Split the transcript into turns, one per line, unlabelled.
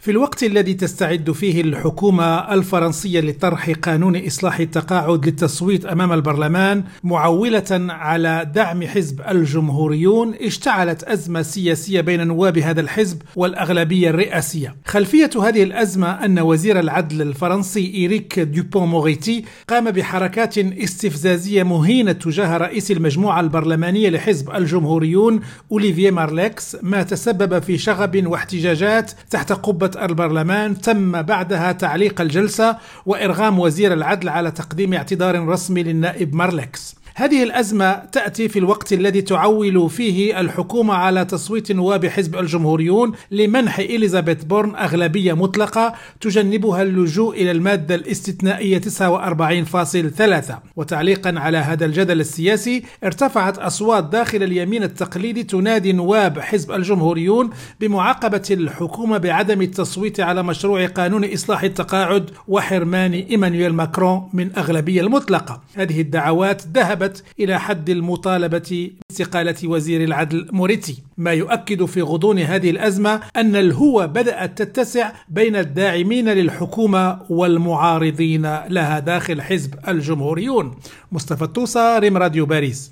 في الوقت الذي تستعد فيه الحكومة الفرنسية لطرح قانون إصلاح التقاعد للتصويت أمام البرلمان معولة على دعم حزب الجمهوريون اشتعلت أزمة سياسية بين نواب هذا الحزب والأغلبية الرئاسية. خلفية هذه الأزمة أن وزير العدل الفرنسي إيريك دوبون موريتي قام بحركات استفزازية مهينة تجاه رئيس المجموعة البرلمانية لحزب الجمهوريون أوليفييه مارليكس ما تسبب في شغب واحتجاجات تحت قبة البرلمان تم بعدها تعليق الجلسة وإرغام وزير العدل على تقديم اعتذار رسمي للنائب مارلكس. هذه الأزمة تأتي في الوقت الذي تعول فيه الحكومة على تصويت نواب حزب الجمهوريون لمنح إليزابيث بورن أغلبية مطلقة تجنبها اللجوء إلى المادة الاستثنائية 49.3 وتعليقا على هذا الجدل السياسي ارتفعت أصوات داخل اليمين التقليدي تنادي نواب حزب الجمهوريون بمعاقبة الحكومة بعدم التصويت على مشروع قانون إصلاح التقاعد وحرمان إيمانويل ماكرون من أغلبية المطلقة. هذه الدعوات ذهبت ذهبت إلى حد المطالبة باستقالة وزير العدل موريتي. ما يؤكد في غضون هذه الأزمة أن الهوة بدأت تتسع بين الداعمين للحكومة والمعارضين لها داخل حزب الجمهوريون. مصطفى الطوسة ريم راديو باريس.